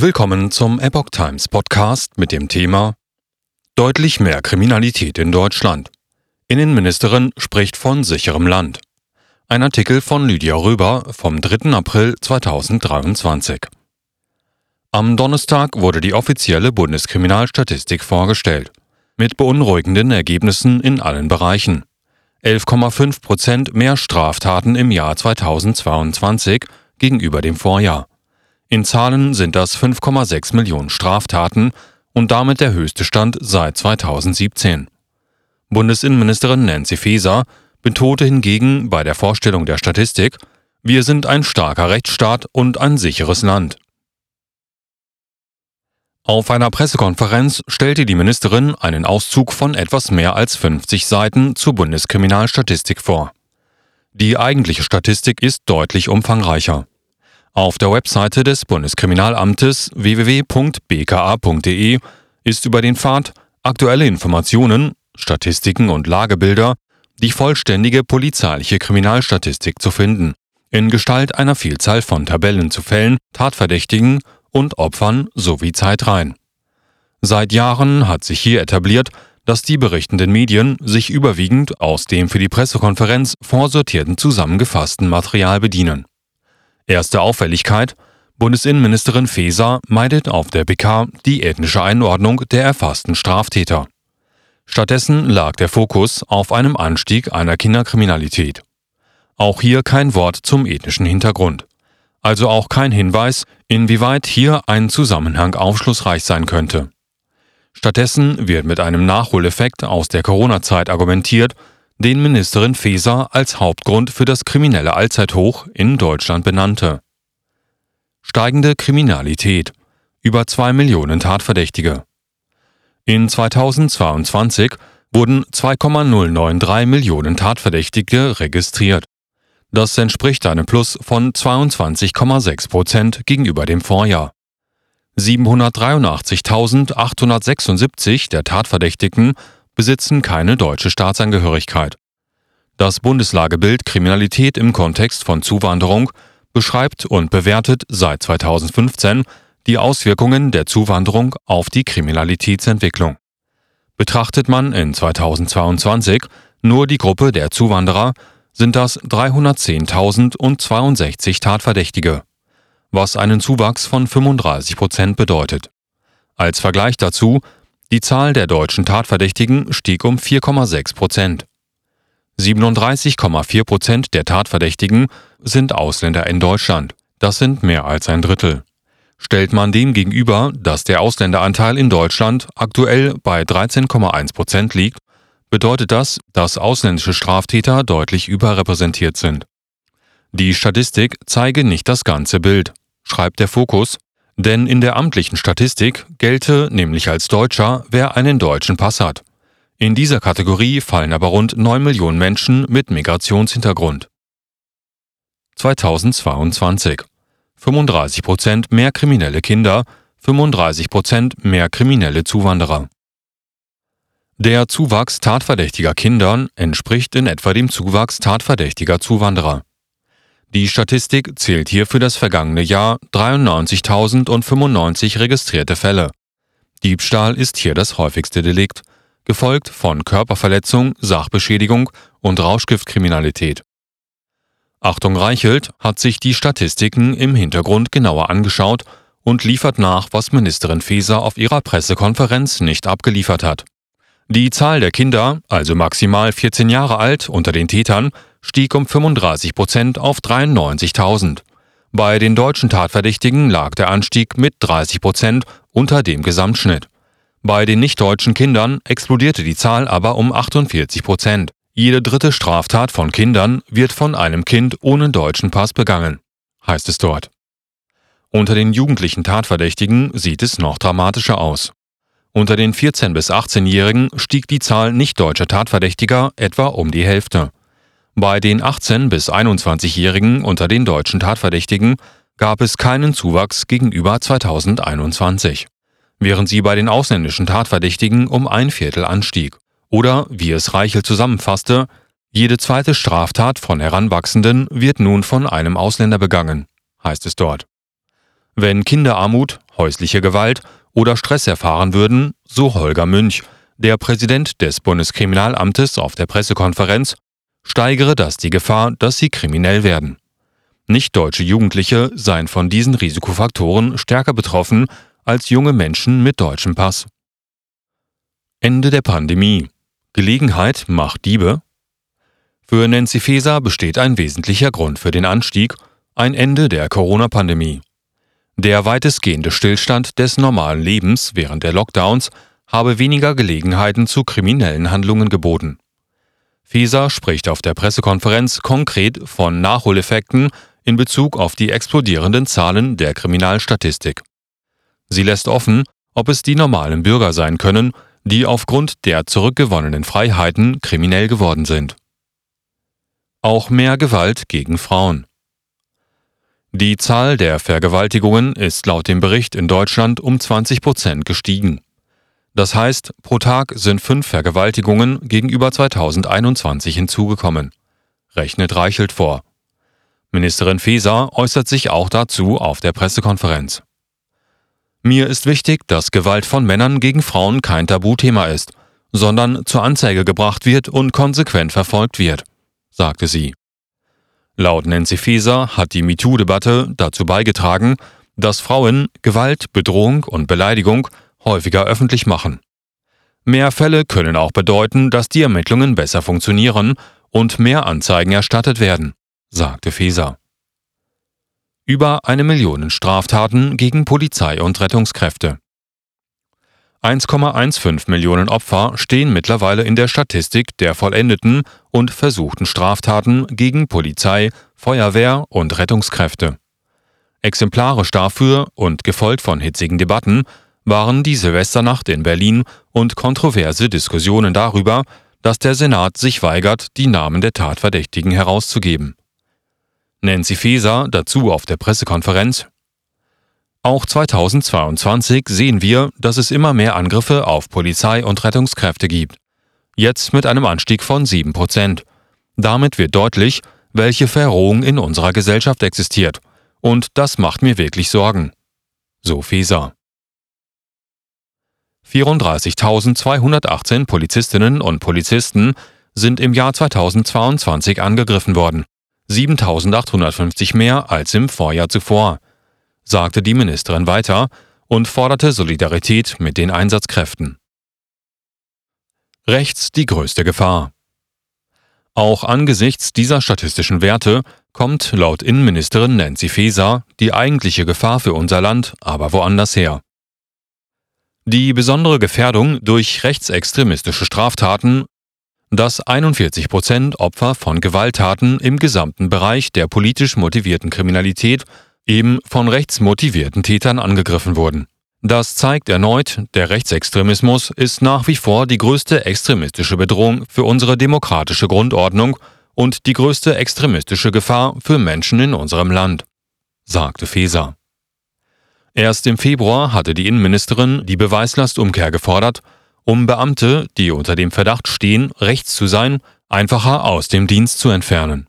Willkommen zum Epoch Times Podcast mit dem Thema Deutlich mehr Kriminalität in Deutschland. Innenministerin spricht von sicherem Land. Ein Artikel von Lydia Röber vom 3. April 2023. Am Donnerstag wurde die offizielle Bundeskriminalstatistik vorgestellt. Mit beunruhigenden Ergebnissen in allen Bereichen. 11,5 Prozent mehr Straftaten im Jahr 2022 gegenüber dem Vorjahr. In Zahlen sind das 5,6 Millionen Straftaten und damit der höchste Stand seit 2017. Bundesinnenministerin Nancy Faeser betonte hingegen bei der Vorstellung der Statistik, wir sind ein starker Rechtsstaat und ein sicheres Land. Auf einer Pressekonferenz stellte die Ministerin einen Auszug von etwas mehr als 50 Seiten zur Bundeskriminalstatistik vor. Die eigentliche Statistik ist deutlich umfangreicher. Auf der Webseite des Bundeskriminalamtes www.bka.de ist über den Pfad aktuelle Informationen, Statistiken und Lagebilder die vollständige polizeiliche Kriminalstatistik zu finden, in Gestalt einer Vielzahl von Tabellen zu Fällen, Tatverdächtigen und Opfern sowie Zeitreihen. Seit Jahren hat sich hier etabliert, dass die berichtenden Medien sich überwiegend aus dem für die Pressekonferenz vorsortierten zusammengefassten Material bedienen. Erste Auffälligkeit, Bundesinnenministerin Faeser meidet auf der PK die ethnische Einordnung der erfassten Straftäter. Stattdessen lag der Fokus auf einem Anstieg einer Kinderkriminalität. Auch hier kein Wort zum ethnischen Hintergrund. Also auch kein Hinweis, inwieweit hier ein Zusammenhang aufschlussreich sein könnte. Stattdessen wird mit einem Nachholeffekt aus der Corona-Zeit argumentiert, den Ministerin Faeser als Hauptgrund für das kriminelle Allzeithoch in Deutschland benannte. Steigende Kriminalität. Über zwei Millionen Tatverdächtige. In 2022 wurden 2,093 Millionen Tatverdächtige registriert. Das entspricht einem Plus von 22,6 Prozent gegenüber dem Vorjahr. 783.876 der Tatverdächtigen besitzen keine deutsche Staatsangehörigkeit. Das Bundeslagebild Kriminalität im Kontext von Zuwanderung beschreibt und bewertet seit 2015 die Auswirkungen der Zuwanderung auf die Kriminalitätsentwicklung. Betrachtet man in 2022 nur die Gruppe der Zuwanderer, sind das 310.062 Tatverdächtige, was einen Zuwachs von 35 Prozent bedeutet. Als Vergleich dazu die Zahl der deutschen Tatverdächtigen stieg um 4,6 Prozent. 37,4 Prozent der Tatverdächtigen sind Ausländer in Deutschland. Das sind mehr als ein Drittel. Stellt man dem gegenüber, dass der Ausländeranteil in Deutschland aktuell bei 13,1 Prozent liegt, bedeutet das, dass ausländische Straftäter deutlich überrepräsentiert sind. Die Statistik zeige nicht das ganze Bild, schreibt der Fokus, denn in der amtlichen Statistik gelte nämlich als Deutscher, wer einen deutschen Pass hat. In dieser Kategorie fallen aber rund 9 Millionen Menschen mit Migrationshintergrund. 2022 35 Prozent mehr kriminelle Kinder, 35 Prozent mehr kriminelle Zuwanderer. Der Zuwachs tatverdächtiger Kindern entspricht in etwa dem Zuwachs tatverdächtiger Zuwanderer. Die Statistik zählt hier für das vergangene Jahr 93.095 registrierte Fälle. Diebstahl ist hier das häufigste Delikt, gefolgt von Körperverletzung, Sachbeschädigung und Rauschgiftkriminalität. Achtung Reichelt hat sich die Statistiken im Hintergrund genauer angeschaut und liefert nach, was Ministerin Faeser auf ihrer Pressekonferenz nicht abgeliefert hat. Die Zahl der Kinder, also maximal 14 Jahre alt, unter den Tätern stieg um 35 Prozent auf 93.000. Bei den deutschen Tatverdächtigen lag der Anstieg mit 30 Prozent unter dem Gesamtschnitt. Bei den nichtdeutschen Kindern explodierte die Zahl aber um 48 Prozent. Jede dritte Straftat von Kindern wird von einem Kind ohne deutschen Pass begangen, heißt es dort. Unter den jugendlichen Tatverdächtigen sieht es noch dramatischer aus. Unter den 14- bis 18-Jährigen stieg die Zahl nicht-deutscher Tatverdächtiger etwa um die Hälfte. Bei den 18- bis 21-Jährigen unter den deutschen Tatverdächtigen gab es keinen Zuwachs gegenüber 2021, während sie bei den ausländischen Tatverdächtigen um ein Viertel anstieg. Oder, wie es Reichel zusammenfasste, jede zweite Straftat von Heranwachsenden wird nun von einem Ausländer begangen, heißt es dort. Wenn Kinderarmut, häusliche Gewalt oder Stress erfahren würden, so Holger Münch, der Präsident des Bundeskriminalamtes auf der Pressekonferenz, steigere das die Gefahr, dass sie kriminell werden. Nicht-deutsche Jugendliche seien von diesen Risikofaktoren stärker betroffen als junge Menschen mit deutschem Pass. Ende der Pandemie. Gelegenheit macht Diebe? Für Nancy Faeser besteht ein wesentlicher Grund für den Anstieg, ein Ende der Corona-Pandemie. Der weitestgehende Stillstand des normalen Lebens während der Lockdowns habe weniger Gelegenheiten zu kriminellen Handlungen geboten. Feser spricht auf der Pressekonferenz konkret von Nachholeffekten in Bezug auf die explodierenden Zahlen der Kriminalstatistik. Sie lässt offen, ob es die normalen Bürger sein können, die aufgrund der zurückgewonnenen Freiheiten kriminell geworden sind. Auch mehr Gewalt gegen Frauen. Die Zahl der Vergewaltigungen ist laut dem Bericht in Deutschland um 20 Prozent gestiegen. Das heißt, pro Tag sind fünf Vergewaltigungen gegenüber 2021 hinzugekommen. Rechnet Reichelt vor. Ministerin Faeser äußert sich auch dazu auf der Pressekonferenz. Mir ist wichtig, dass Gewalt von Männern gegen Frauen kein Tabuthema ist, sondern zur Anzeige gebracht wird und konsequent verfolgt wird, sagte sie. Laut Nancy Faeser hat die MeToo-Debatte dazu beigetragen, dass Frauen Gewalt, Bedrohung und Beleidigung häufiger öffentlich machen. Mehr Fälle können auch bedeuten, dass die Ermittlungen besser funktionieren und mehr Anzeigen erstattet werden, sagte Feser. Über eine Million Straftaten gegen Polizei und Rettungskräfte. 1,15 Millionen Opfer stehen mittlerweile in der Statistik der vollendeten und versuchten Straftaten gegen Polizei, Feuerwehr und Rettungskräfte. Exemplarisch dafür und gefolgt von hitzigen Debatten waren die Silvesternacht in Berlin und kontroverse Diskussionen darüber, dass der Senat sich weigert, die Namen der Tatverdächtigen herauszugeben. Nancy Faeser dazu auf der Pressekonferenz Auch 2022 sehen wir, dass es immer mehr Angriffe auf Polizei und Rettungskräfte gibt. Jetzt mit einem Anstieg von 7 Prozent. Damit wird deutlich, welche Verrohung in unserer Gesellschaft existiert. Und das macht mir wirklich Sorgen. So Feser. 34.218 Polizistinnen und Polizisten sind im Jahr 2022 angegriffen worden, 7.850 mehr als im Vorjahr zuvor, sagte die Ministerin weiter und forderte Solidarität mit den Einsatzkräften. Rechts die größte Gefahr. Auch angesichts dieser statistischen Werte kommt laut Innenministerin Nancy Faeser die eigentliche Gefahr für unser Land aber woanders her. Die besondere Gefährdung durch rechtsextremistische Straftaten, dass 41 Prozent Opfer von Gewalttaten im gesamten Bereich der politisch motivierten Kriminalität eben von rechtsmotivierten Tätern angegriffen wurden. Das zeigt erneut, der Rechtsextremismus ist nach wie vor die größte extremistische Bedrohung für unsere demokratische Grundordnung und die größte extremistische Gefahr für Menschen in unserem Land, sagte Feser. Erst im Februar hatte die Innenministerin die Beweislastumkehr gefordert, um Beamte, die unter dem Verdacht stehen, rechts zu sein, einfacher aus dem Dienst zu entfernen.